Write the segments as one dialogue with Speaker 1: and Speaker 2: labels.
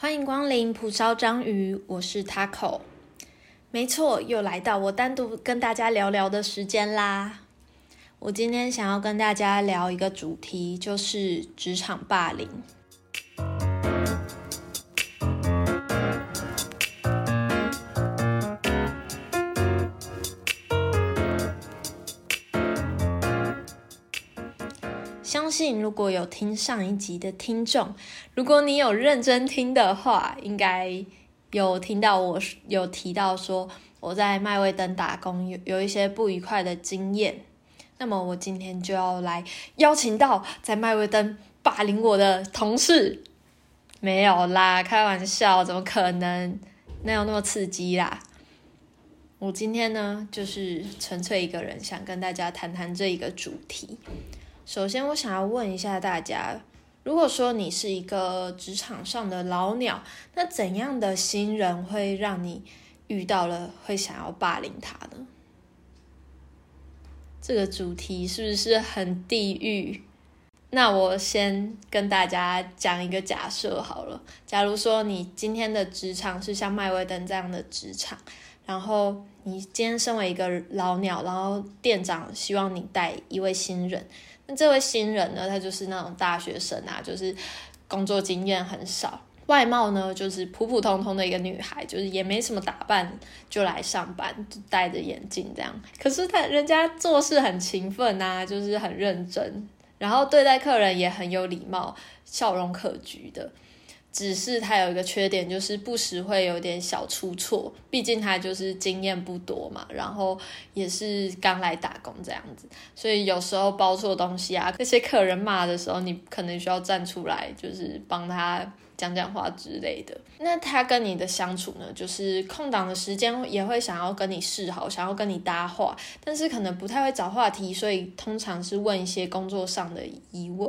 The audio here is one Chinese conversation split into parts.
Speaker 1: 欢迎光临蒲烧章鱼，我是 Taco。没错，又来到我单独跟大家聊聊的时间啦。我今天想要跟大家聊一个主题，就是职场霸凌。如果有听上一集的听众，如果你有认真听的话，应该有听到我有提到说我在麦味登打工有有一些不愉快的经验。那么我今天就要来邀请到在麦味登霸凌我的同事，没有啦，开玩笑，怎么可能？哪有那么刺激啦？我今天呢，就是纯粹一个人想跟大家谈谈这一个主题。首先，我想要问一下大家，如果说你是一个职场上的老鸟，那怎样的新人会让你遇到了会想要霸凌他呢？这个主题是不是很地狱？那我先跟大家讲一个假设好了。假如说你今天的职场是像麦威登这样的职场，然后你今天身为一个老鸟，然后店长希望你带一位新人。这位新人呢，他就是那种大学生啊，就是工作经验很少，外貌呢就是普普通通的一个女孩，就是也没什么打扮就来上班，戴着眼镜这样。可是他人家做事很勤奋啊，就是很认真，然后对待客人也很有礼貌，笑容可掬的。只是他有一个缺点，就是不时会有点小出错，毕竟他就是经验不多嘛，然后也是刚来打工这样子，所以有时候包错东西啊，那些客人骂的时候，你可能需要站出来，就是帮他讲讲话之类的。那他跟你的相处呢，就是空档的时间也会想要跟你示好，想要跟你搭话，但是可能不太会找话题，所以通常是问一些工作上的疑问。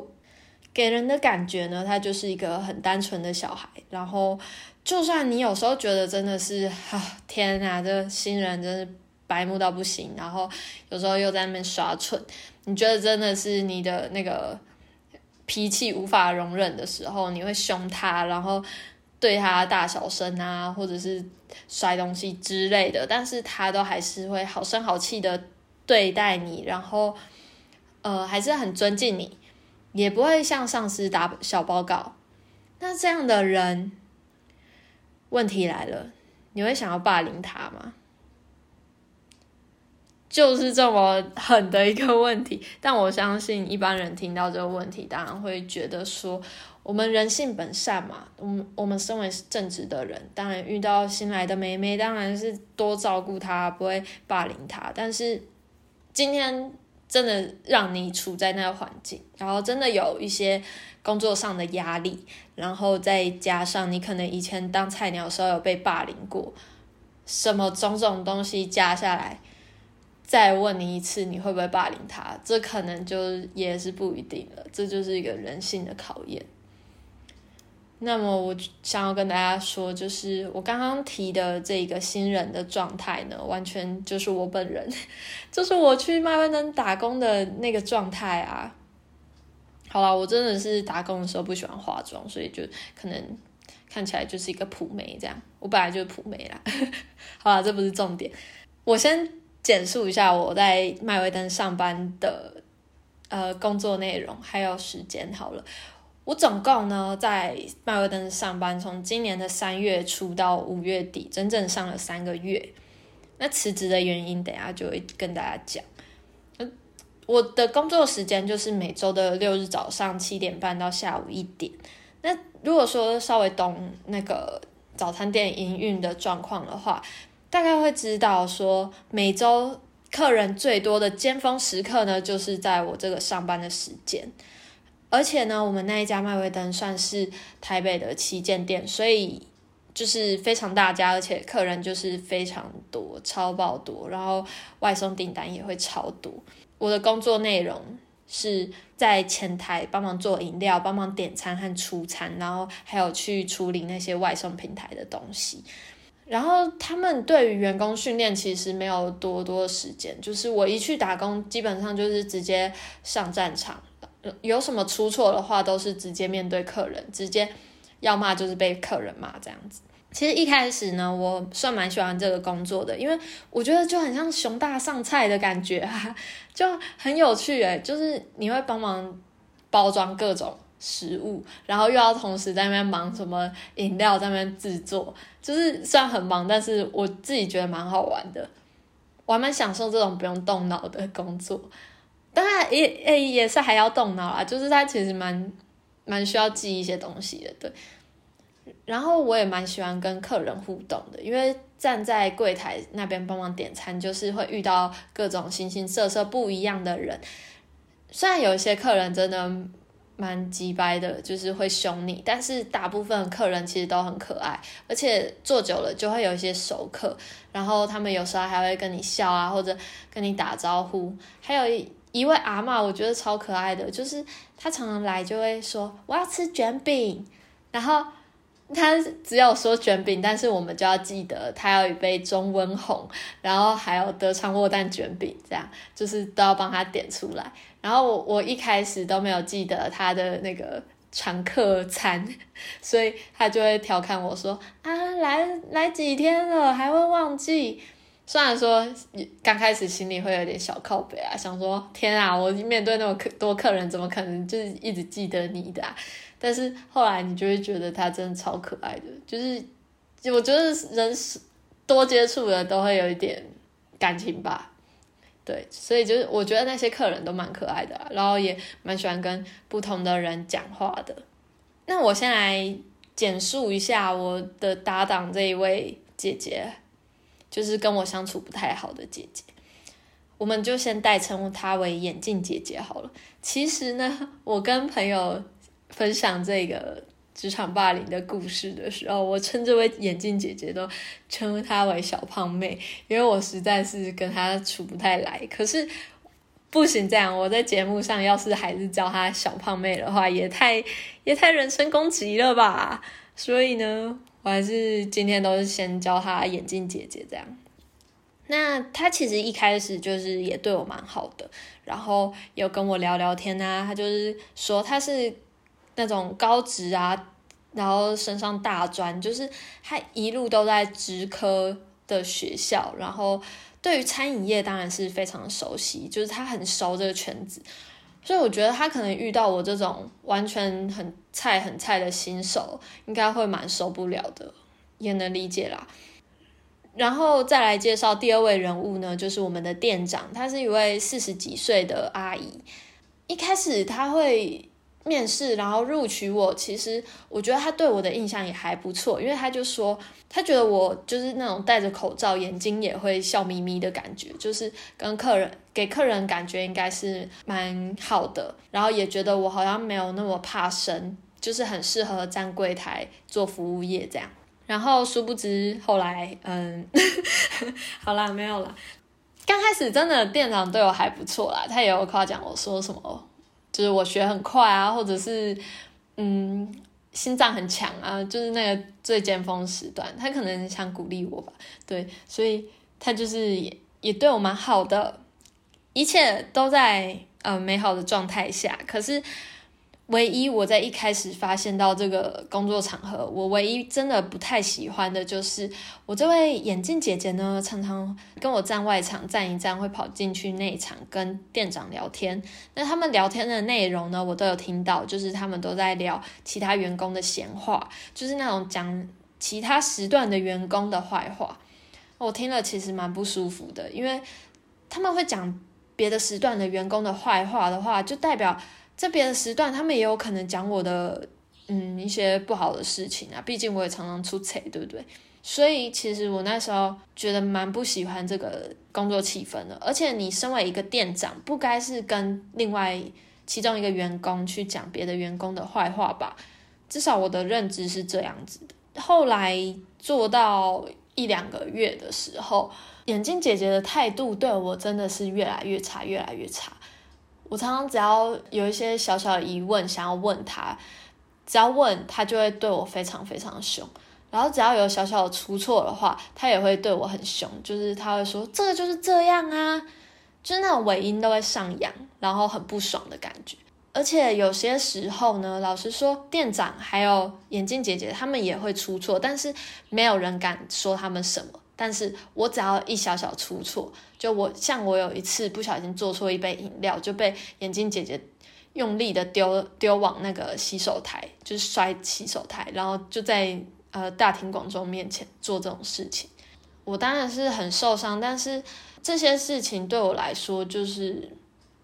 Speaker 1: 给人的感觉呢，他就是一个很单纯的小孩。然后，就算你有时候觉得真的是啊，天啊，这新人真是白目到不行。然后有时候又在那边耍蠢，你觉得真的是你的那个脾气无法容忍的时候，你会凶他，然后对他大小声啊，或者是摔东西之类的。但是他都还是会好声好气的对待你，然后呃，还是很尊敬你。也不会向上司打小报告，那这样的人，问题来了，你会想要霸凌他吗？就是这么狠的一个问题。但我相信一般人听到这个问题，当然会觉得说，我们人性本善嘛，我们我们身为正直的人，当然遇到新来的妹妹，当然是多照顾她，不会霸凌她。但是今天。真的让你处在那个环境，然后真的有一些工作上的压力，然后再加上你可能以前当菜鸟的时候有被霸凌过，什么种种东西加下来，再问你一次，你会不会霸凌他？这可能就也是不一定了，这就是一个人性的考验。那么我想要跟大家说，就是我刚刚提的这个新人的状态呢，完全就是我本人，就是我去麦威登打工的那个状态啊。好了，我真的是打工的时候不喜欢化妆，所以就可能看起来就是一个普妹这样。我本来就是普妹啦。好了，这不是重点，我先简述一下我在麦威登上班的呃工作内容还有时间好了。我总共呢在麦威登上班，从今年的三月初到五月底，整整上了三个月。那辞职的原因，等下就会跟大家讲。我的工作时间就是每周的六日早上七点半到下午一点。那如果说稍微懂那个早餐店营运的状况的话，大概会知道说每周客人最多的尖峰时刻呢，就是在我这个上班的时间。而且呢，我们那一家麦威登算是台北的旗舰店，所以就是非常大家，而且客人就是非常多，超爆多，然后外送订单也会超多。我的工作内容是在前台帮忙做饮料、帮忙点餐和出餐，然后还有去处理那些外送平台的东西。然后他们对于员工训练其实没有多多时间，就是我一去打工，基本上就是直接上战场。有什么出错的话，都是直接面对客人，直接要骂就是被客人骂这样子。其实一开始呢，我算蛮喜欢这个工作的，因为我觉得就很像熊大上菜的感觉啊，就很有趣诶，就是你会帮忙包装各种食物，然后又要同时在那边忙什么饮料在那边制作，就是虽然很忙，但是我自己觉得蛮好玩的，我还蛮享受这种不用动脑的工作。当然也诶也是还要动脑啦，就是它其实蛮蛮需要记一些东西的，对。然后我也蛮喜欢跟客人互动的，因为站在柜台那边帮忙点餐，就是会遇到各种形形色色不一样的人。虽然有一些客人真的蛮急掰的，就是会凶你，但是大部分客人其实都很可爱，而且做久了就会有一些熟客，然后他们有时候还会跟你笑啊，或者跟你打招呼。还有一一位阿嬷，我觉得超可爱的，就是她常常来就会说我要吃卷饼，然后。她只有说卷饼，但是我们就要记得她要一杯中温红，然后还有德昌沃蛋卷饼，这样就是都要帮她点出来。然后我我一开始都没有记得她的那个常客餐，所以他就会调侃我说：“啊，来来几天了还会忘记？”虽然说刚开始心里会有点小靠背啊，想说：“天啊，我面对那么多客人，怎么可能就是一直记得你的？”但是后来你就会觉得他真的超可爱的，就是我觉得人是多接触的都会有一点感情吧，对，所以就是我觉得那些客人都蛮可爱的，然后也蛮喜欢跟不同的人讲话的。那我先来简述一下我的搭档这一位姐姐，就是跟我相处不太好的姐姐，我们就先代称她为眼镜姐姐好了。其实呢，我跟朋友。分享这个职场霸凌的故事的时候，我称这位眼镜姐姐都称她为小胖妹，因为我实在是跟她处不太来。可是不行，这样我在节目上要是还是叫她小胖妹的话，也太也太人身攻击了吧。所以呢，我还是今天都是先叫她眼镜姐姐这样。那她其实一开始就是也对我蛮好的，然后有跟我聊聊天啊，她就是说她是。那种高职啊，然后升上大专，就是他一路都在职科的学校，然后对于餐饮业当然是非常熟悉，就是他很熟这个圈子，所以我觉得他可能遇到我这种完全很菜很菜的新手，应该会蛮受不了的，也能理解啦。然后再来介绍第二位人物呢，就是我们的店长，她是一位四十几岁的阿姨，一开始她会。面试，然后录取我。其实我觉得他对我的印象也还不错，因为他就说他觉得我就是那种戴着口罩，眼睛也会笑眯眯的感觉，就是跟客人给客人感觉应该是蛮好的。然后也觉得我好像没有那么怕生，就是很适合站柜台做服务业这样。然后殊不知后来，嗯，好啦，没有了。刚开始真的店长对我还不错啦，他也有夸奖我说什么。就是我学很快啊，或者是嗯心脏很强啊，就是那个最尖峰时段，他可能想鼓励我吧，对，所以他就是也也对我蛮好的，一切都在呃美好的状态下，可是。唯一我在一开始发现到这个工作场合，我唯一真的不太喜欢的就是我这位眼镜姐姐呢，常常跟我站外场站一站，会跑进去内场跟店长聊天。那他们聊天的内容呢，我都有听到，就是他们都在聊其他员工的闲话，就是那种讲其他时段的员工的坏话。我听了其实蛮不舒服的，因为他们会讲别的时段的员工的坏话的话，就代表。这别的时段，他们也有可能讲我的，嗯，一些不好的事情啊。毕竟我也常常出差，对不对？所以其实我那时候觉得蛮不喜欢这个工作气氛的。而且你身为一个店长，不该是跟另外其中一个员工去讲别的员工的坏话吧？至少我的认知是这样子的。后来做到一两个月的时候，眼镜姐姐的态度对我真的是越来越差，越来越差。我常常只要有一些小小的疑问想要问他，只要问他就会对我非常非常凶，然后只要有小小的出错的话，他也会对我很凶，就是他会说这个就是这样啊，就是那种尾音都会上扬，然后很不爽的感觉。而且有些时候呢，老实说，店长还有眼镜姐姐他们也会出错，但是没有人敢说他们什么。但是我只要一小小出错，就我像我有一次不小心做错一杯饮料，就被眼镜姐姐用力的丢丢往那个洗手台，就是摔洗手台，然后就在呃大庭广众面前做这种事情，我当然是很受伤。但是这些事情对我来说，就是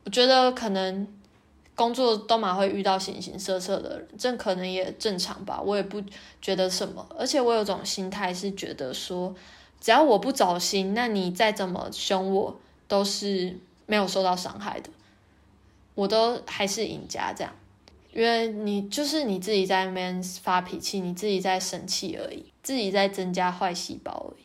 Speaker 1: 我觉得可能。工作都蛮会遇到形形色色的人，这可能也正常吧，我也不觉得什么。而且我有种心态是觉得说，只要我不走心，那你再怎么凶我，都是没有受到伤害的，我都还是赢家这样。因为你就是你自己在那边发脾气，你自己在生气而已，自己在增加坏细胞而已。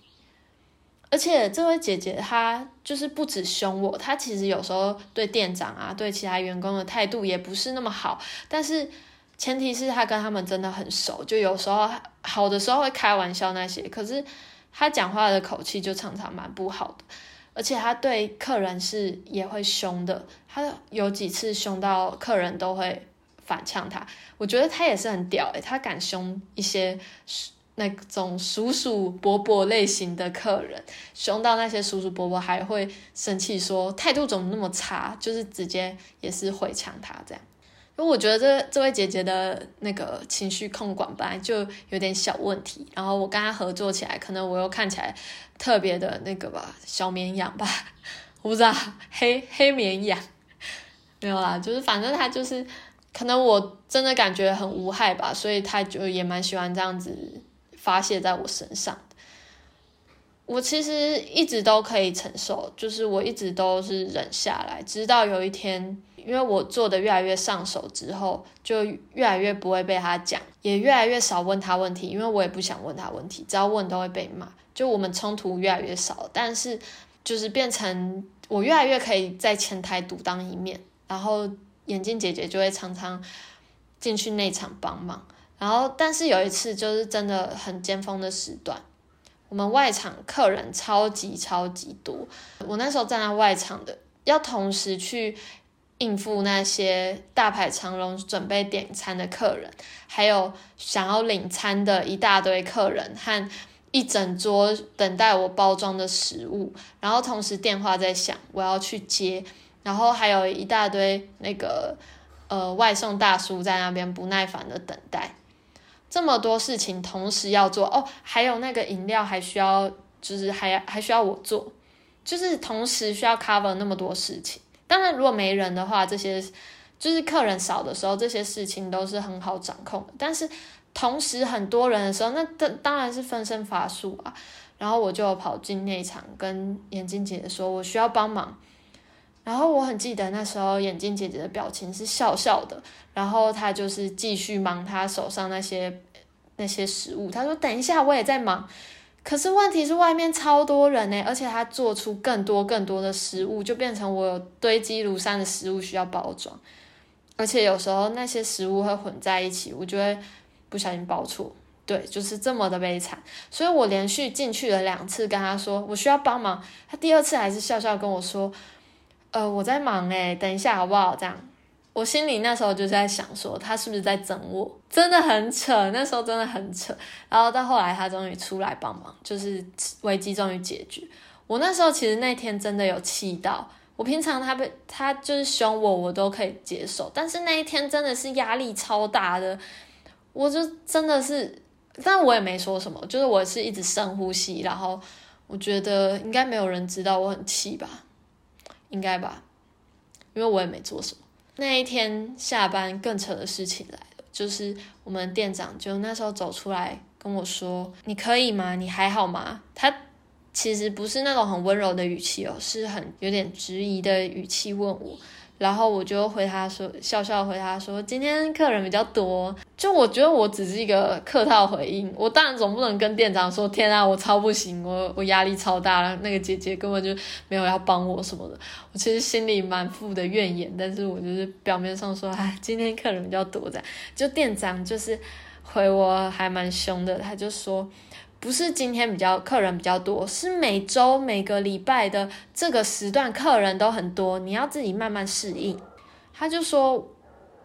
Speaker 1: 而且这位姐姐她就是不止凶我，她其实有时候对店长啊、对其他员工的态度也不是那么好。但是前提是她跟他们真的很熟，就有时候好的时候会开玩笑那些。可是他讲话的口气就常常蛮不好的，而且他对客人是也会凶的。他有几次凶到客人都会反呛他。我觉得他也是很屌诶，他敢凶一些。那种叔叔伯伯类型的客人，凶到那些叔叔伯伯还会生气，说态度怎么那么差，就是直接也是回呛他这样。因为我觉得这这位姐姐的那个情绪控管本来就有点小问题，然后我跟她合作起来，可能我又看起来特别的那个吧，小绵羊吧，我不知道黑黑绵羊没有啦，就是反正她就是可能我真的感觉很无害吧，所以她就也蛮喜欢这样子。发泄在我身上我其实一直都可以承受，就是我一直都是忍下来，直到有一天，因为我做的越来越上手之后，就越来越不会被他讲，也越来越少问他问题，因为我也不想问他问题，只要问都会被骂。就我们冲突越来越少，但是就是变成我越来越可以在前台独当一面，然后眼镜姐姐就会常常进去内场帮忙。然后，但是有一次就是真的很尖峰的时段，我们外场客人超级超级多，我那时候站在外场的，要同时去应付那些大排长龙准备点餐的客人，还有想要领餐的一大堆客人和一整桌等待我包装的食物，然后同时电话在响，我要去接，然后还有一大堆那个呃外送大叔在那边不耐烦的等待。这么多事情同时要做哦，还有那个饮料还需要，就是还还需要我做，就是同时需要 cover 那么多事情。当然，如果没人的话，这些就是客人少的时候，这些事情都是很好掌控的。但是同时很多人的时候，那当当然是分身乏术啊。然后我就跑进内场跟眼镜姐姐说，我需要帮忙。然后我很记得那时候眼镜姐姐的表情是笑笑的，然后她就是继续忙她手上那些那些食物。她说：“等一下，我也在忙。”可是问题是外面超多人呢，而且她做出更多更多的食物，就变成我有堆积如山的食物需要包装，而且有时候那些食物会混在一起，我就会不小心包错。对，就是这么的悲惨。所以我连续进去了两次，跟她说我需要帮忙，她第二次还是笑笑跟我说。呃，我在忙诶，等一下好不好？这样，我心里那时候就在想说，他是不是在整我？真的很扯，那时候真的很扯。然后到后来，他终于出来帮忙，就是危机终于解决。我那时候其实那天真的有气到，我平常他被他就是凶我，我都可以接受，但是那一天真的是压力超大的，我就真的是，但我也没说什么，就是我是一直深呼吸，然后我觉得应该没有人知道我很气吧。应该吧，因为我也没做什么。那一天下班更扯的事情来了，就是我们店长就那时候走出来跟我说：“你可以吗？你还好吗？”他其实不是那种很温柔的语气哦，是很有点质疑的语气问我。然后我就回他说，笑笑回他说，今天客人比较多，就我觉得我只是一个客套回应，我当然总不能跟店长说，天啊，我超不行，我我压力超大了，那个姐姐根本就没有要帮我什么的，我其实心里满腹的怨言，但是我就是表面上说，哎，今天客人比较多，这样，就店长就是回我还蛮凶的，他就说。不是今天比较客人比较多，是每周每个礼拜的这个时段客人都很多，你要自己慢慢适应。他就说，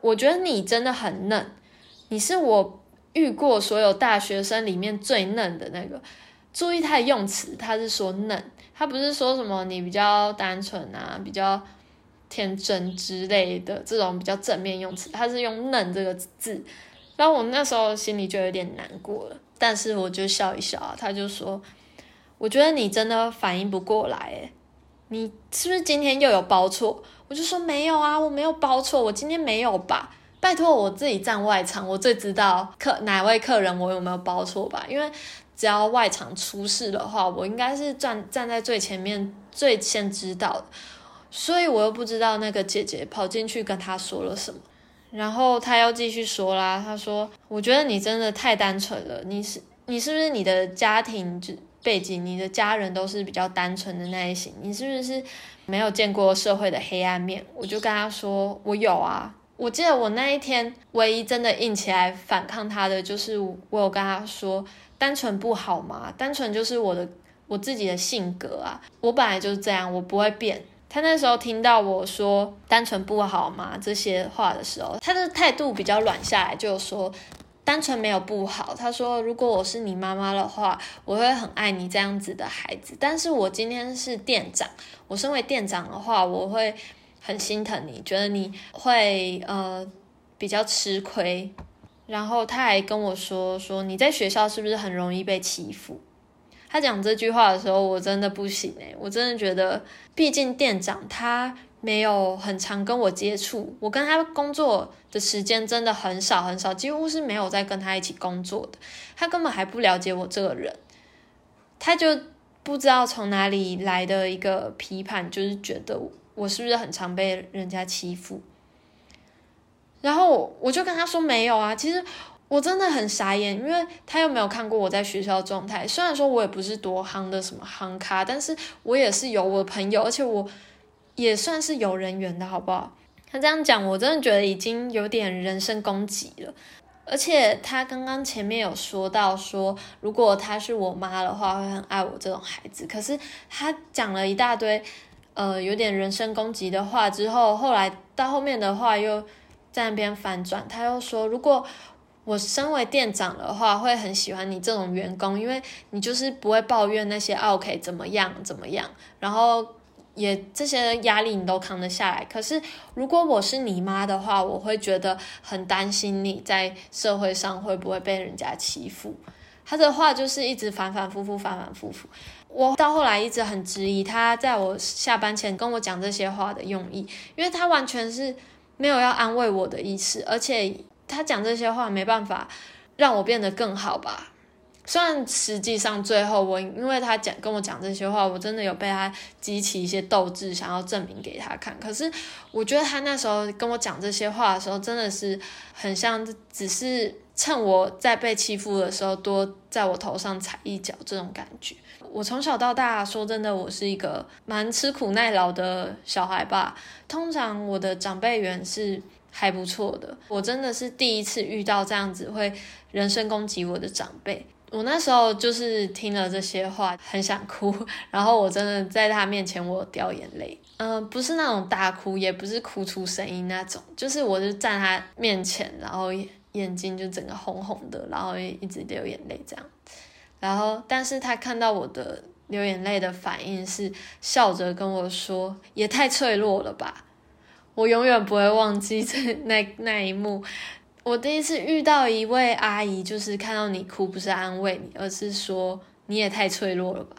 Speaker 1: 我觉得你真的很嫩，你是我遇过所有大学生里面最嫩的那个。注意他的用词，他是说嫩，他不是说什么你比较单纯啊，比较天真之类的这种比较正面用词，他是用嫩这个字。然后我那时候心里就有点难过了，但是我就笑一笑啊，他就说，我觉得你真的反应不过来，诶，你是不是今天又有包错？我就说没有啊，我没有包错，我今天没有吧？拜托我自己站外场，我最知道客哪位客人我有没有包错吧？因为。只要外场出事的话，我应该是站站在最前面，最先知道的，所以我又不知道那个姐姐跑进去跟他说了什么，然后他又继续说啦，他说：“我觉得你真的太单纯了，你是你是不是你的家庭背景，你的家人都是比较单纯的那一型，你是不是没有见过社会的黑暗面？”我就跟他说：“我有啊，我记得我那一天唯一真的硬起来反抗他的，就是我有跟他说。”单纯不好吗？单纯就是我的我自己的性格啊，我本来就是这样，我不会变。他那时候听到我说单纯不好吗这些话的时候，他的态度比较软下来，就说单纯没有不好。他说如果我是你妈妈的话，我会很爱你这样子的孩子。但是我今天是店长，我身为店长的话，我会很心疼你，觉得你会呃比较吃亏。然后他还跟我说：“说你在学校是不是很容易被欺负？”他讲这句话的时候，我真的不行诶，我真的觉得，毕竟店长他没有很常跟我接触，我跟他工作的时间真的很少很少，几乎是没有在跟他一起工作的。他根本还不了解我这个人，他就不知道从哪里来的一个批判，就是觉得我是不是很常被人家欺负。然后我就跟他说没有啊，其实我真的很傻眼，因为他又没有看过我在学校状态。虽然说我也不是多夯的什么夯咖，但是我也是有我的朋友，而且我也算是有人缘的，好不好？他这样讲，我真的觉得已经有点人身攻击了。而且他刚刚前面有说到说，如果他是我妈的话，会很爱我这种孩子。可是他讲了一大堆，呃，有点人身攻击的话之后，后来到后面的话又。在那边反转，他又说：“如果我身为店长的话，会很喜欢你这种员工，因为你就是不会抱怨那些 OK 怎么样怎么样，然后也这些压力你都扛得下来。可是如果我是你妈的话，我会觉得很担心你在社会上会不会被人家欺负。”他的话就是一直反反复复，反反复复。我到后来一直很质疑他在我下班前跟我讲这些话的用意，因为他完全是。没有要安慰我的意思，而且他讲这些话没办法让我变得更好吧。虽然实际上最后我因为他讲跟我讲这些话，我真的有被他激起一些斗志，想要证明给他看。可是我觉得他那时候跟我讲这些话的时候，真的是很像只是趁我在被欺负的时候多在我头上踩一脚这种感觉。我从小到大，说真的，我是一个蛮吃苦耐劳的小孩吧。通常我的长辈缘是还不错的，我真的是第一次遇到这样子会人身攻击我的长辈。我那时候就是听了这些话，很想哭，然后我真的在他面前我掉眼泪，嗯，不是那种大哭，也不是哭出声音那种，就是我就站他面前，然后眼睛就整个红红的，然后一直流眼泪这样。然后，但是他看到我的流眼泪的反应是笑着跟我说：“也太脆弱了吧！”我永远不会忘记这那那一幕。我第一次遇到一位阿姨，就是看到你哭，不是安慰你，而是说你也太脆弱了吧？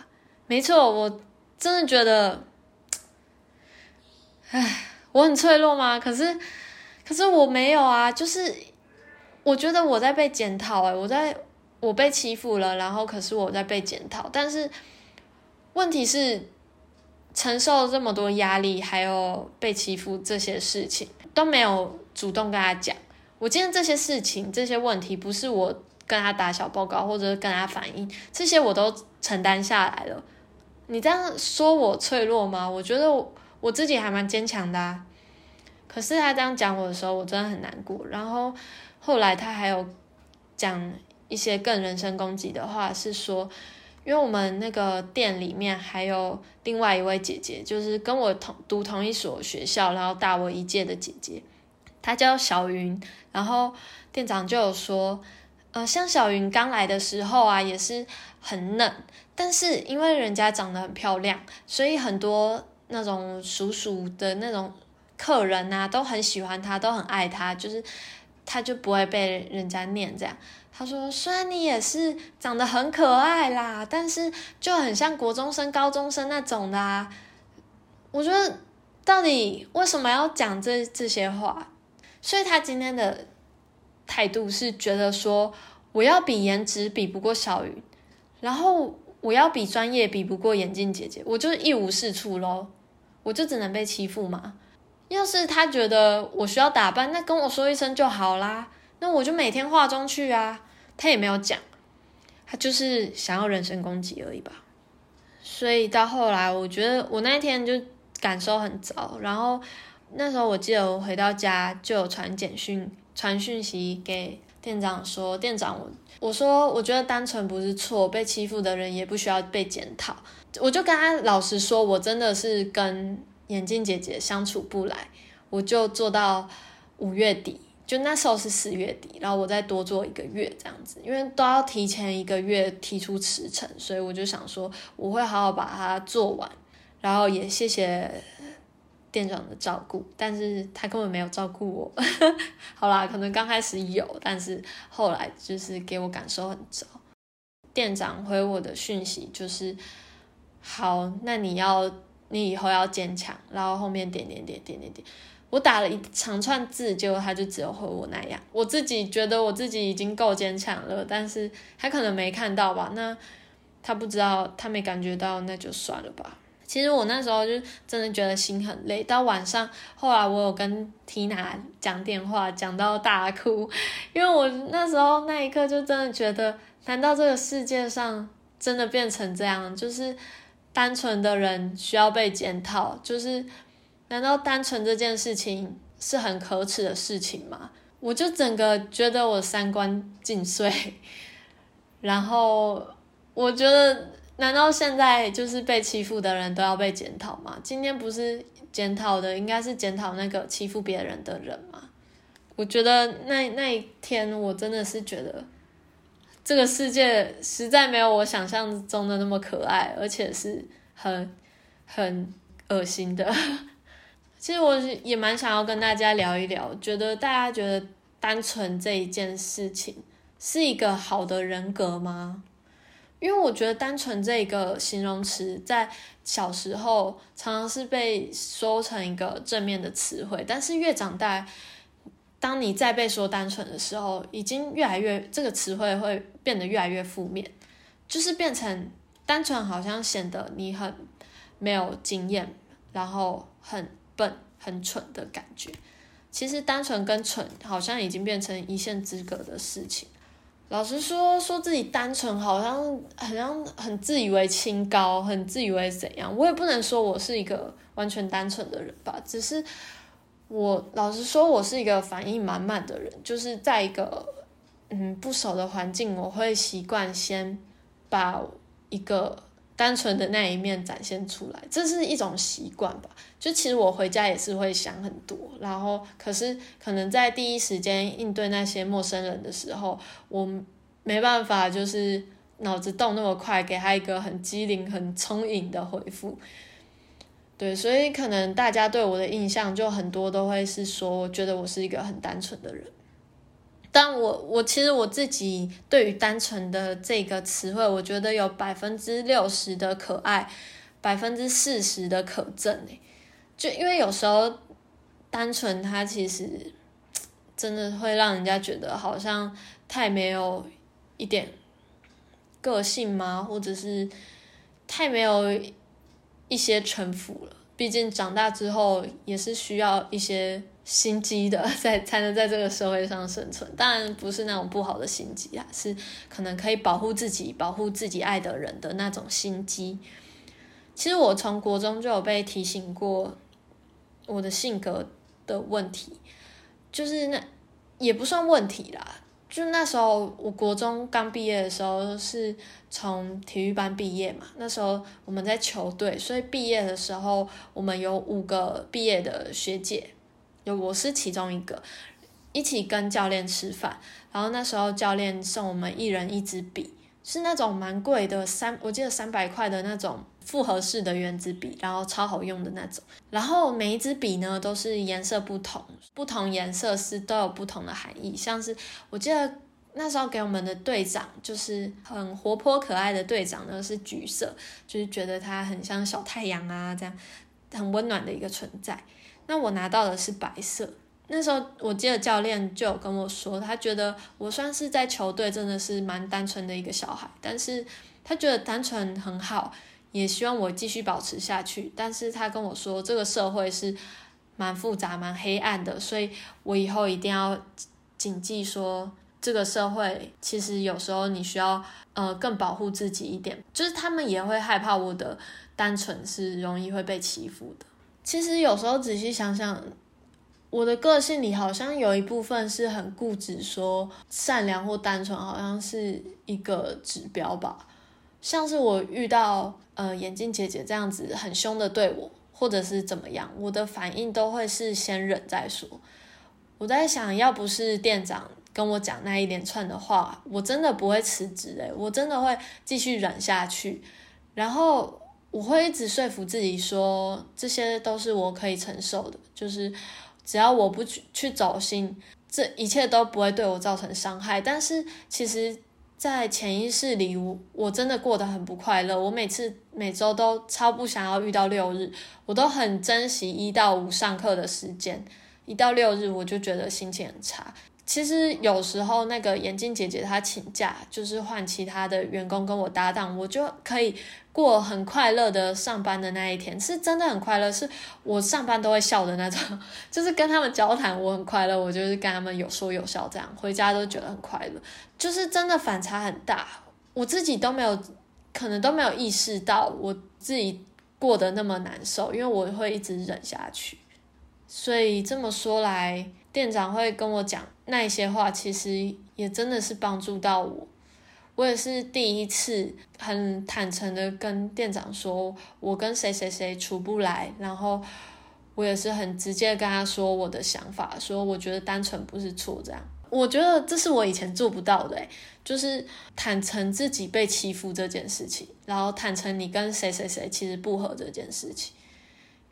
Speaker 1: 没错，我真的觉得，唉，我很脆弱吗？可是，可是我没有啊，就是我觉得我在被检讨，哎，我在。我被欺负了，然后可是我在被检讨，但是问题是承受了这么多压力，还有被欺负这些事情都没有主动跟他讲。我今天这些事情、这些问题，不是我跟他打小报告或者跟他反映，这些我都承担下来了。你这样说我脆弱吗？我觉得我自己还蛮坚强的啊。可是他这样讲我的时候，我真的很难过。然后后来他还有讲。一些更人身攻击的话是说，因为我们那个店里面还有另外一位姐姐，就是跟我同读同一所学校，然后大我一届的姐姐，她叫小云，然后店长就有说，呃，像小云刚来的时候啊，也是很嫩，但是因为人家长得很漂亮，所以很多那种叔叔的那种客人啊，都很喜欢她，都很爱她，就是她就不会被人家念这样。他说，虽然你也是长得很可爱啦，但是就很像国中生、高中生那种的啊。我觉得到底为什么要讲这这些话？所以他今天的态度是觉得说，我要比颜值比不过小云，然后我要比专业比不过眼镜姐姐，我就一无是处喽，我就只能被欺负嘛。要是他觉得我需要打扮，那跟我说一声就好啦，那我就每天化妆去啊。他也没有讲，他就是想要人身攻击而已吧。所以到后来，我觉得我那一天就感受很糟，然后。那时候我记得我回到家就有传简讯、传讯息给店长说：“店长，我我说我觉得单纯不是错，被欺负的人也不需要被检讨。”我就跟他老实说，我真的是跟眼镜姐姐相处不来，我就做到五月底，就那时候是四月底，然后我再多做一个月这样子，因为都要提前一个月提出辞呈，所以我就想说我会好好把它做完，然后也谢谢。店长的照顾，但是他根本没有照顾我。好啦，可能刚开始有，但是后来就是给我感受很糟。店长回我的讯息就是：好，那你要你以后要坚强。然后后面点点点点点点，我打了一长串字，结果他就只有回我那样。我自己觉得我自己已经够坚强了，但是他可能没看到吧？那他不知道，他没感觉到，那就算了吧。其实我那时候就真的觉得心很累，到晚上后来我有跟 Tina 讲电话，讲到大哭，因为我那时候那一刻就真的觉得，难道这个世界上真的变成这样？就是单纯的人需要被检讨，就是难道单纯这件事情是很可耻的事情吗？我就整个觉得我三观尽碎，然后我觉得。难道现在就是被欺负的人都要被检讨吗？今天不是检讨的，应该是检讨那个欺负别人的人吗？我觉得那那一天，我真的是觉得这个世界实在没有我想象中的那么可爱，而且是很很恶心的。其实我也蛮想要跟大家聊一聊，觉得大家觉得单纯这一件事情是一个好的人格吗？因为我觉得“单纯”这一个形容词在小时候常常是被说成一个正面的词汇，但是越长大，当你再被说“单纯”的时候，已经越来越这个词汇会变得越来越负面，就是变成单纯，好像显得你很没有经验，然后很笨、很蠢的感觉。其实，单纯跟蠢好像已经变成一线之隔的事情。老实说，说自己单纯，好像好像很自以为清高，很自以为怎样。我也不能说我是一个完全单纯的人吧，只是我老实说，我是一个反应蛮慢的人，就是在一个嗯不熟的环境，我会习惯先把一个。单纯的那一面展现出来，这是一种习惯吧。就其实我回家也是会想很多，然后可是可能在第一时间应对那些陌生人的时候，我没办法就是脑子动那么快，给他一个很机灵、很聪颖的回复。对，所以可能大家对我的印象就很多都会是说，觉得我是一个很单纯的人。但我我其实我自己对于单纯的这个词汇，我觉得有百分之六十的可爱，百分之四十的可憎诶。就因为有时候单纯，它其实真的会让人家觉得好像太没有一点个性吗？或者是太没有一些城府了。毕竟长大之后也是需要一些。心机的，在 才能在这个社会上生存，当然不是那种不好的心机啊，是可能可以保护自己、保护自己爱的人的那种心机。其实我从国中就有被提醒过我的性格的问题，就是那也不算问题啦，就那时候我国中刚毕业的时候是从体育班毕业嘛，那时候我们在球队，所以毕业的时候我们有五个毕业的学姐。就我是其中一个，一起跟教练吃饭，然后那时候教练送我们一人一支笔，是那种蛮贵的三，我记得三百块的那种复合式的圆珠笔，然后超好用的那种。然后每一支笔呢都是颜色不同，不同颜色是都有不同的含义，像是我记得。那时候给我们的队长就是很活泼可爱的队长呢，是橘色，就是觉得他很像小太阳啊，这样很温暖的一个存在。那我拿到的是白色。那时候我记得教练就有跟我说，他觉得我算是在球队真的是蛮单纯的一个小孩，但是他觉得单纯很好，也希望我继续保持下去。但是他跟我说，这个社会是蛮复杂、蛮黑暗的，所以我以后一定要谨记说。这个社会其实有时候你需要呃更保护自己一点，就是他们也会害怕我的单纯是容易会被欺负的。其实有时候仔细想想，我的个性里好像有一部分是很固执，说善良或单纯好像是一个指标吧。像是我遇到呃眼镜姐姐这样子很凶的对我，或者是怎么样，我的反应都会是先忍再说。我在想，要不是店长。跟我讲那一连串的话，我真的不会辞职诶，我真的会继续忍下去，然后我会一直说服自己说，这些都是我可以承受的，就是只要我不去去走心，这一切都不会对我造成伤害。但是其实，在潜意识里，我我真的过得很不快乐。我每次每周都超不想要遇到六日，我都很珍惜一到五上课的时间，一到六日我就觉得心情很差。其实有时候那个眼镜姐姐她请假，就是换其他的员工跟我搭档，我就可以过很快乐的上班的那一天，是真的很快乐，是我上班都会笑的那种，就是跟他们交谈我很快乐，我就是跟他们有说有笑这样，回家都觉得很快乐，就是真的反差很大，我自己都没有，可能都没有意识到我自己过得那么难受，因为我会一直忍下去，所以这么说来。店长会跟我讲那些话，其实也真的是帮助到我。我也是第一次很坦诚的跟店长说，我跟谁谁谁处不来，然后我也是很直接跟他说我的想法，说我觉得单纯不是错，这样。我觉得这是我以前做不到的，就是坦诚自己被欺负这件事情，然后坦诚你跟谁谁谁其实不合这件事情，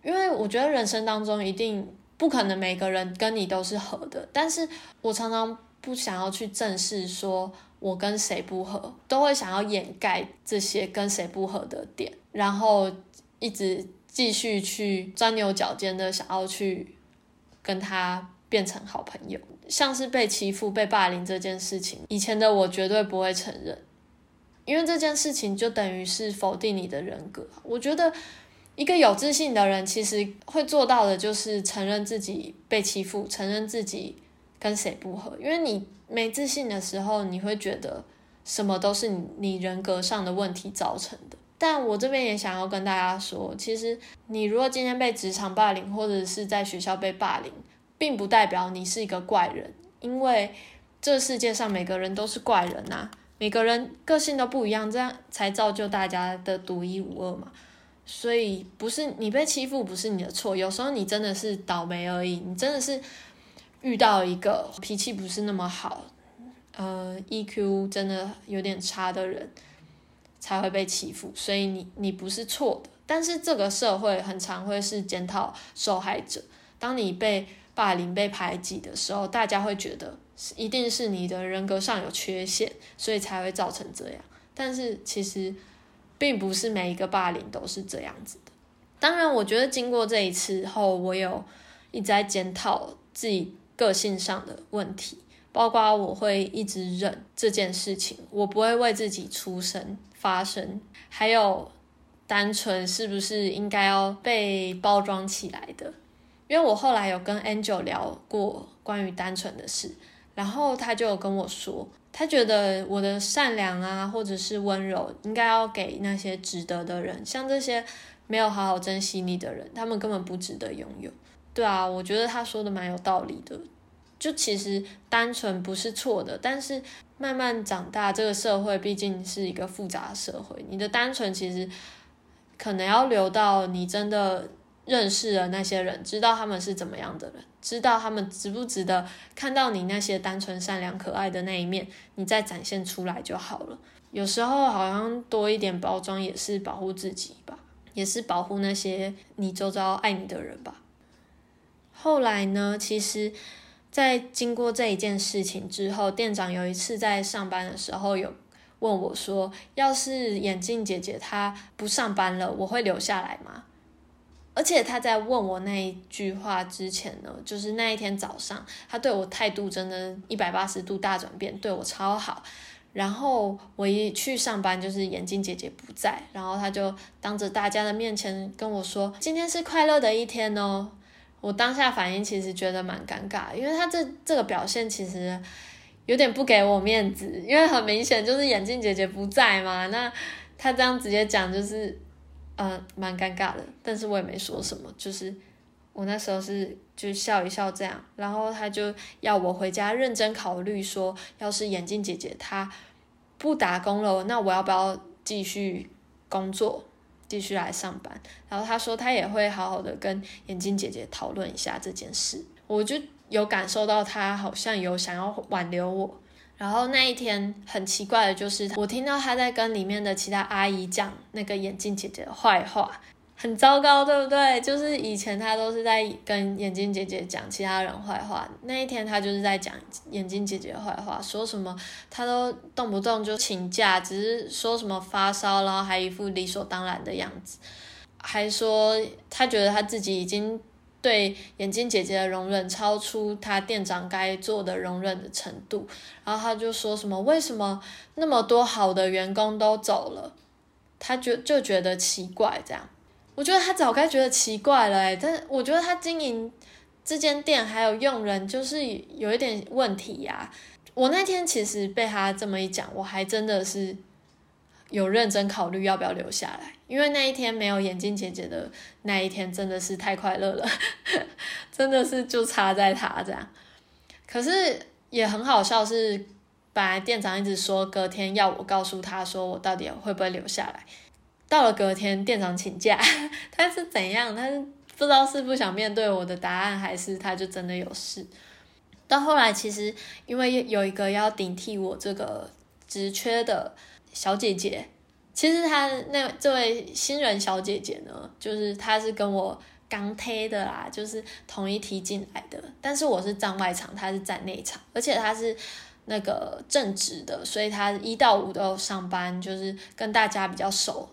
Speaker 1: 因为我觉得人生当中一定。不可能每个人跟你都是合的，但是我常常不想要去正视说我跟谁不合，都会想要掩盖这些跟谁不合的点，然后一直继续去钻牛角尖的想要去跟他变成好朋友。像是被欺负、被霸凌这件事情，以前的我绝对不会承认，因为这件事情就等于是否定你的人格。我觉得。一个有自信的人，其实会做到的，就是承认自己被欺负，承认自己跟谁不合。因为你没自信的时候，你会觉得什么都是你人格上的问题造成的。但我这边也想要跟大家说，其实你如果今天被职场霸凌，或者是在学校被霸凌，并不代表你是一个怪人，因为这世界上每个人都是怪人呐，每个人个性都不一样，这样才造就大家的独一无二嘛。所以不是你被欺负，不是你的错。有时候你真的是倒霉而已，你真的是遇到一个脾气不是那么好，呃，EQ 真的有点差的人才会被欺负。所以你你不是错的，但是这个社会很常会是检讨受害者。当你被霸凌、被排挤的时候，大家会觉得一定是你的人格上有缺陷，所以才会造成这样。但是其实。并不是每一个霸凌都是这样子的。当然，我觉得经过这一次后，我有一直在检讨自己个性上的问题，包括我会一直忍这件事情，我不会为自己出声发声，还有单纯是不是应该要被包装起来的？因为我后来有跟 Angel 聊过关于单纯的事，然后他就有跟我说。他觉得我的善良啊，或者是温柔，应该要给那些值得的人。像这些没有好好珍惜你的人，他们根本不值得拥有。对啊，我觉得他说的蛮有道理的。就其实单纯不是错的，但是慢慢长大，这个社会毕竟是一个复杂社会。你的单纯其实可能要留到你真的认识了那些人，知道他们是怎么样的人，知道他们值不值得看到你那些单纯、善良、可爱的那一面，你再展现出来就好了。有时候好像多一点包装也是保护自己吧，也是保护那些你周遭爱你的人吧。后来呢，其实，在经过这一件事情之后，店长有一次在上班的时候有问我说：“要是眼镜姐姐她不上班了，我会留下来吗？”而且他在问我那一句话之前呢，就是那一天早上，他对我态度真的一百八十度大转变，对我超好。然后我一去上班，就是眼镜姐姐不在，然后他就当着大家的面前跟我说：“今天是快乐的一天哦。”我当下反应其实觉得蛮尴尬，因为他这这个表现其实有点不给我面子，因为很明显就是眼镜姐姐不在嘛。那他这样直接讲就是。呃，蛮尴尬的，但是我也没说什么，就是我那时候是就笑一笑这样，然后他就要我回家认真考虑，说要是眼镜姐姐她不打工了，那我要不要继续工作，继续来上班？然后他说他也会好好的跟眼镜姐姐讨论一下这件事，我就有感受到他好像有想要挽留我。然后那一天很奇怪的就是，我听到他在跟里面的其他阿姨讲那个眼镜姐姐的坏话，很糟糕，对不对？就是以前他都是在跟眼镜姐姐讲其他人坏话，那一天他就是在讲眼镜姐姐坏话，说什么他都动不动就请假，只是说什么发烧，然后还一副理所当然的样子，还说他觉得他自己已经。对眼镜姐姐的容忍超出他店长该做的容忍的程度，然后他就说什么为什么那么多好的员工都走了，他就就觉得奇怪这样。我觉得他早该觉得奇怪了诶，但是我觉得他经营这间店还有用人就是有一点问题呀。我那天其实被他这么一讲，我还真的是。有认真考虑要不要留下来，因为那一天没有眼镜姐姐的那一天真的是太快乐了，真的是就差在他这样。可是也很好笑，是本来店长一直说隔天要我告诉他说我到底会不会留下来，到了隔天店长请假，他是怎样？他是不知道是不想面对我的答案，还是他就真的有事？到后来其实因为有一个要顶替我这个职缺的。小姐姐，其实她那这位新人小姐姐呢，就是她是跟我刚推的啦，就是同一梯进来的，但是我是站外场，她是站内场，而且她是那个正职的，所以她一到五都上班，就是跟大家比较熟，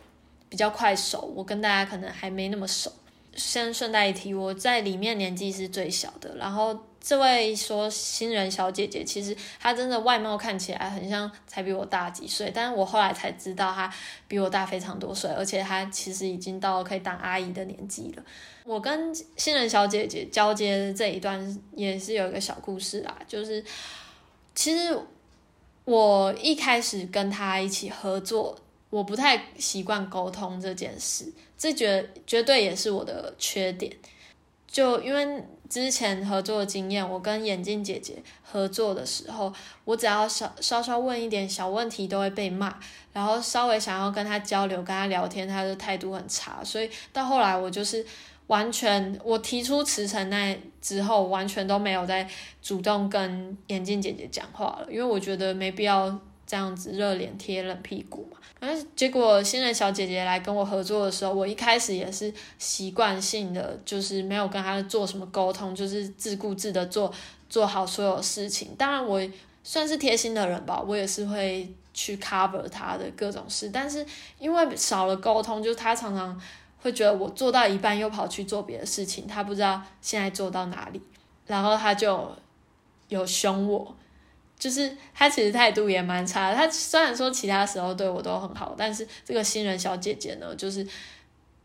Speaker 1: 比较快熟，我跟大家可能还没那么熟。先顺带一提，我在里面年纪是最小的。然后这位说新人小姐姐，其实她真的外貌看起来很像才比我大几岁，但是我后来才知道她比我大非常多岁，而且她其实已经到可以当阿姨的年纪了。我跟新人小姐姐交接这一段也是有一个小故事啊，就是其实我一开始跟她一起合作。我不太习惯沟通这件事，这绝绝对也是我的缺点。就因为之前合作的经验，我跟眼镜姐姐合作的时候，我只要稍稍稍问一点小问题，都会被骂。然后稍微想要跟她交流、跟她聊天，她的态度很差。所以到后来，我就是完全我提出辞呈那之后，完全都没有再主动跟眼镜姐姐讲话了，因为我觉得没必要这样子热脸贴冷屁股嘛。但结果新人小姐姐来跟我合作的时候，我一开始也是习惯性的，就是没有跟她做什么沟通，就是自顾自的做做好所有事情。当然，我算是贴心的人吧，我也是会去 cover 她的各种事。但是因为少了沟通，就她常常会觉得我做到一半又跑去做别的事情，她不知道现在做到哪里，然后她就有凶我。就是他其实态度也蛮差，他虽然说其他时候对我都很好，但是这个新人小姐姐呢，就是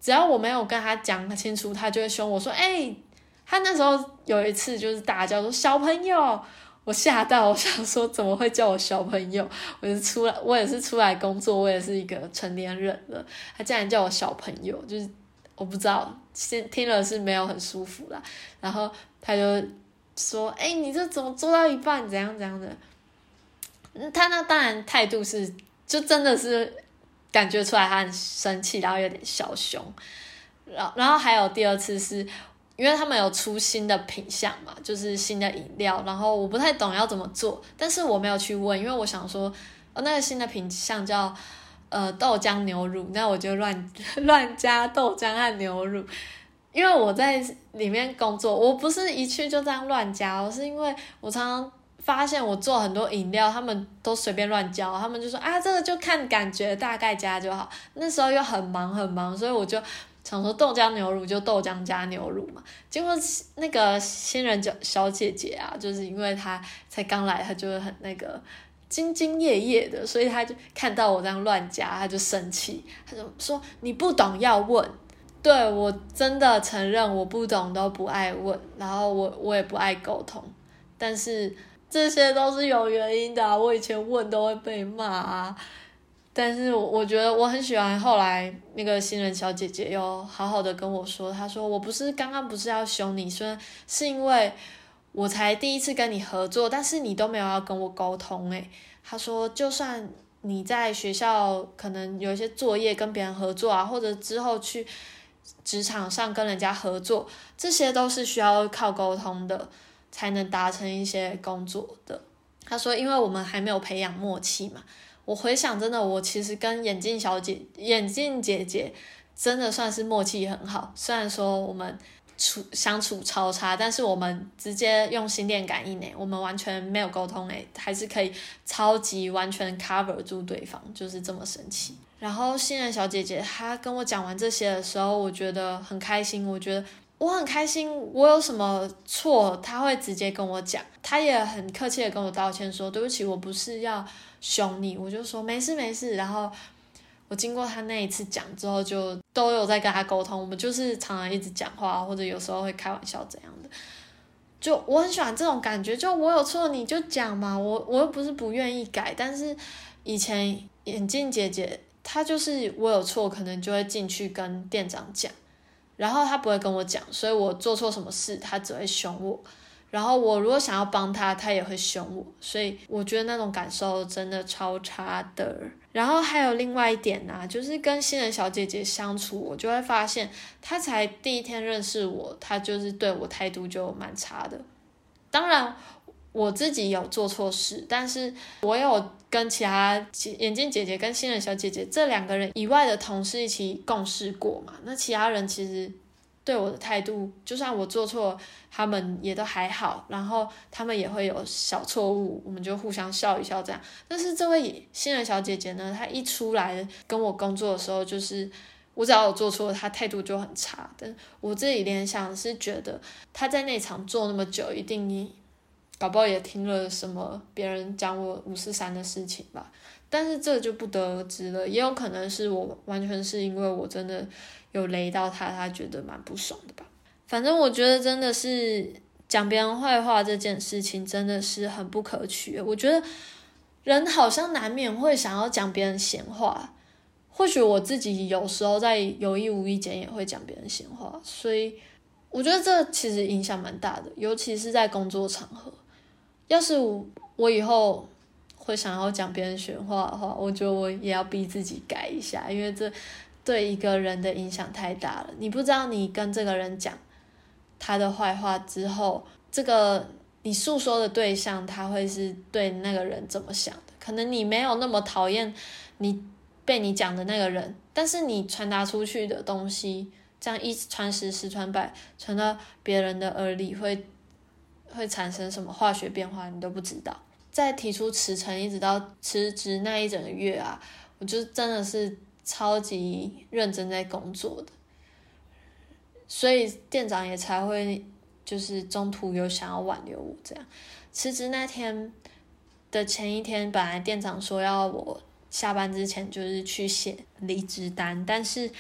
Speaker 1: 只要我没有跟他讲清楚，他就会凶我说：“哎，他那时候有一次就是大叫说小朋友，我吓到，我想说怎么会叫我小朋友？我是出来，我也是出来工作，我也是一个成年人了，他竟然叫我小朋友，就是我不知道，先听了是没有很舒服啦。然后他就说：哎，你这怎么做到一半，怎样怎样的？他那当然态度是，就真的是感觉出来他很生气，然后有点小凶。然然后还有第二次是，因为他们有出新的品相嘛，就是新的饮料，然后我不太懂要怎么做，但是我没有去问，因为我想说，哦，那个新的品相叫呃豆浆牛乳，那我就乱 乱加豆浆和牛乳。因为我在里面工作，我不是一去就这样乱加，我是因为我常常发现我做很多饮料，他们都随便乱加，他们就说啊，这个就看感觉，大概加就好。那时候又很忙很忙，所以我就想说豆浆牛乳就豆浆加牛乳嘛。结果那个新人小小姐姐啊，就是因为她才刚来，她就很那个兢兢业业的，所以她就看到我这样乱加，她就生气，她就说你不懂要问。对我真的承认我不懂都不爱问，然后我我也不爱沟通，但是这些都是有原因的。我以前问都会被骂啊，但是我我觉得我很喜欢后来那个新人小姐姐又好好的跟我说，她说我不是刚刚不是要凶你，虽然是因为我才第一次跟你合作，但是你都没有要跟我沟通诶。她说就算你在学校可能有一些作业跟别人合作啊，或者之后去。职场上跟人家合作，这些都是需要靠沟通的，才能达成一些工作的。他说，因为我们还没有培养默契嘛。我回想，真的，我其实跟眼镜小姐、眼镜姐姐真的算是默契很好。虽然说我们处相处超差，但是我们直接用心电感应诶，我们完全没有沟通诶，还是可以超级完全 cover 住对方，就是这么神奇。然后新人小姐姐她跟我讲完这些的时候，我觉得很开心。我觉得我很开心，我有什么错，她会直接跟我讲。她也很客气的跟我道歉，说对不起，我不是要凶你。我就说没事没事。然后我经过她那一次讲之后，就都有在跟她沟通。我们就是常常一直讲话，或者有时候会开玩笑怎样的。就我很喜欢这种感觉，就我有错你就讲嘛，我我又不是不愿意改。但是以前眼镜姐姐。他就是我有错，可能就会进去跟店长讲，然后他不会跟我讲，所以我做错什么事，他只会凶我。然后我如果想要帮他，他也会凶我，所以我觉得那种感受真的超差的。然后还有另外一点呢，就是跟新人小姐姐相处，我就会发现，她才第一天认识我，她就是对我态度就蛮差的。当然。我自己有做错事，但是我有跟其他眼镜姐姐跟新人小姐姐这两个人以外的同事一起共事过嘛？那其他人其实对我的态度，就算我做错，他们也都还好，然后他们也会有小错误，我们就互相笑一笑这样。但是这位新人小姐姐呢，她一出来跟我工作的时候，就是我只要有做错，她态度就很差。但我自己联想是觉得她在那场做那么久，一定。搞不好也听了什么别人讲我五四三的事情吧，但是这就不得而知了。也有可能是我完全是因为我真的有雷到他，他觉得蛮不爽的吧。反正我觉得真的是讲别人坏话这件事情真的是很不可取。我觉得人好像难免会想要讲别人闲话，或许我自己有时候在有意无意间也会讲别人闲话，所以我觉得这其实影响蛮大的，尤其是在工作场合。要是我以后会想要讲别人闲话的话，我觉得我也要逼自己改一下，因为这对一个人的影响太大了。你不知道你跟这个人讲他的坏话之后，这个你诉说的对象他会是对那个人怎么想的？可能你没有那么讨厌你被你讲的那个人，但是你传达出去的东西，这样一传十，十传百，传到别人的耳里会。会产生什么化学变化，你都不知道。在提出辞呈，一直到辞职那一整个月啊，我就真的是超级认真在工作的，所以店长也才会就是中途有想要挽留我这样。辞职那天的前一天，本来店长说要我下班之前就是去写离职单，但是。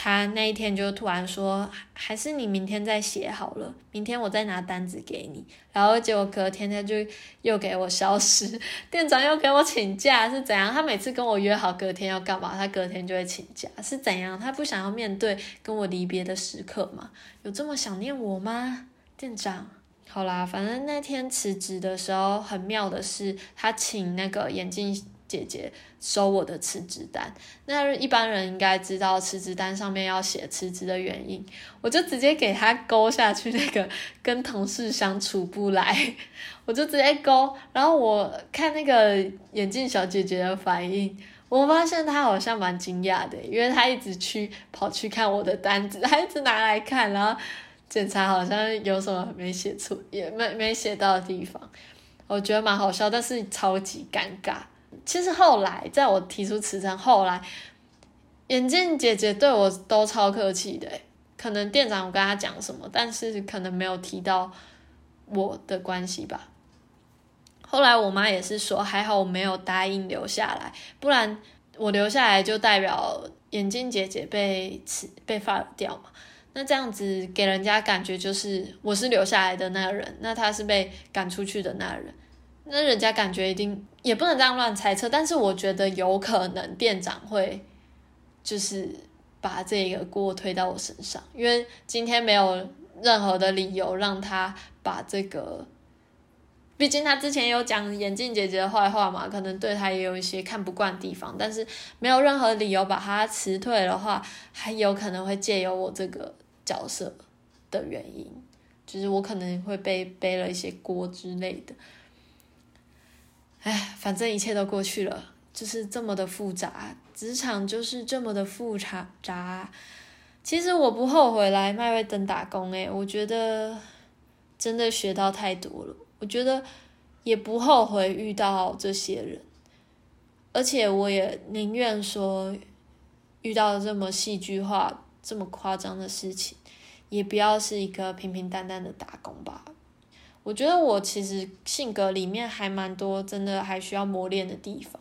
Speaker 1: 他那一天就突然说：“还是你明天再写好了，明天我再拿单子给你。”然后结果隔天他就又给我消失，店长又给我请假，是怎样？他每次跟我约好隔天要干嘛，他隔天就会请假，是怎样？他不想要面对跟我离别的时刻吗？有这么想念我吗？店长，好啦，反正那天辞职的时候很妙的是，他请那个眼镜姐姐收我的辞职单。那一般人应该知道辞职单上面要写辞职的原因，我就直接给他勾下去那个跟同事相处不来，我就直接勾。然后我看那个眼镜小姐姐的反应，我发现她好像蛮惊讶的，因为她一直去跑去看我的单子，她一直拿来看，然后检查好像有什么没写错，也没没写到的地方。我觉得蛮好笑，但是超级尴尬。其实后来，在我提出辞呈后来，眼镜姐姐对我都超客气的。可能店长我跟他讲什么，但是可能没有提到我的关系吧。后来我妈也是说，还好我没有答应留下来，不然我留下来就代表眼镜姐姐被辞被发掉嘛。那这样子给人家感觉就是我是留下来的那个人，那他是被赶出去的那个人，那人家感觉一定也不能这样乱猜测，但是我觉得有可能店长会就是把这个锅推到我身上，因为今天没有任何的理由让他把这个，毕竟他之前有讲眼镜姐姐的坏话嘛，可能对他也有一些看不惯地方，但是没有任何理由把他辞退的话，还有可能会借由我这个。角色的原因，就是我可能会被背了一些锅之类的。哎，反正一切都过去了，就是这么的复杂，职场就是这么的复杂杂。其实我不后悔来麦瑞登打工，诶，我觉得真的学到太多了。我觉得也不后悔遇到这些人，而且我也宁愿说遇到这么戏剧化。这么夸张的事情，也不要是一个平平淡淡的打工吧。我觉得我其实性格里面还蛮多，真的还需要磨练的地方。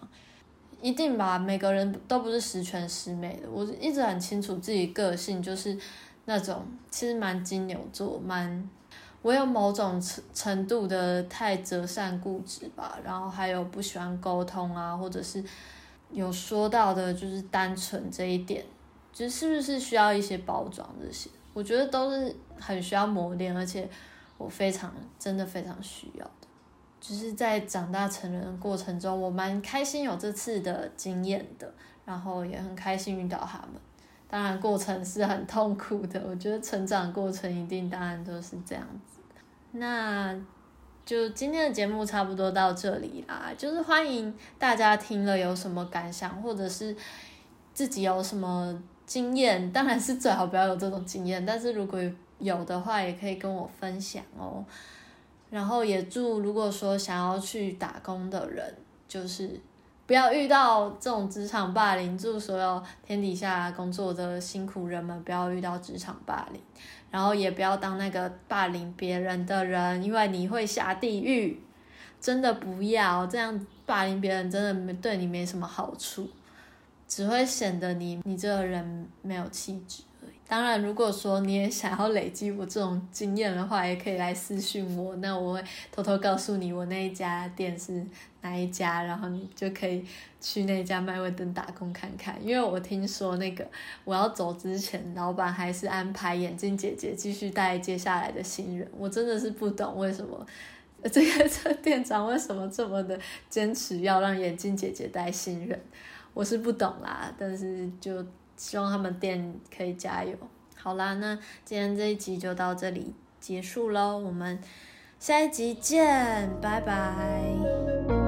Speaker 1: 一定吧，每个人都不是十全十美的。我一直很清楚自己个性，就是那种其实蛮金牛座，蛮我有某种程程度的太折善固执吧。然后还有不喜欢沟通啊，或者是有说到的就是单纯这一点。就是不是需要一些包装这些，我觉得都是很需要磨练，而且我非常真的非常需要的。就是在长大成人的过程中，我蛮开心有这次的经验的，然后也很开心遇到他们。当然过程是很痛苦的，我觉得成长过程一定当然都是这样子。那就今天的节目差不多到这里啦，就是欢迎大家听了有什么感想，或者是自己有什么。经验当然是最好不要有这种经验，但是如果有的话，也可以跟我分享哦。然后也祝如果说想要去打工的人，就是不要遇到这种职场霸凌。祝所有天底下工作的辛苦人们不要遇到职场霸凌，然后也不要当那个霸凌别人的人，因为你会下地狱。真的不要这样霸凌别人，真的没对你没什么好处。只会显得你你这个人没有气质。当然，如果说你也想要累积我这种经验的话，也可以来私信我，那我会偷偷告诉你我那一家店是哪一家，然后你就可以去那家麦味登打工看看。因为我听说那个我要走之前，老板还是安排眼镜姐姐继续带接下来的新人。我真的是不懂为什么这个 这店长为什么这么的坚持要让眼镜姐姐带新人。我是不懂啦，但是就希望他们店可以加油。好啦，那今天这一集就到这里结束喽，我们下一集见，拜拜。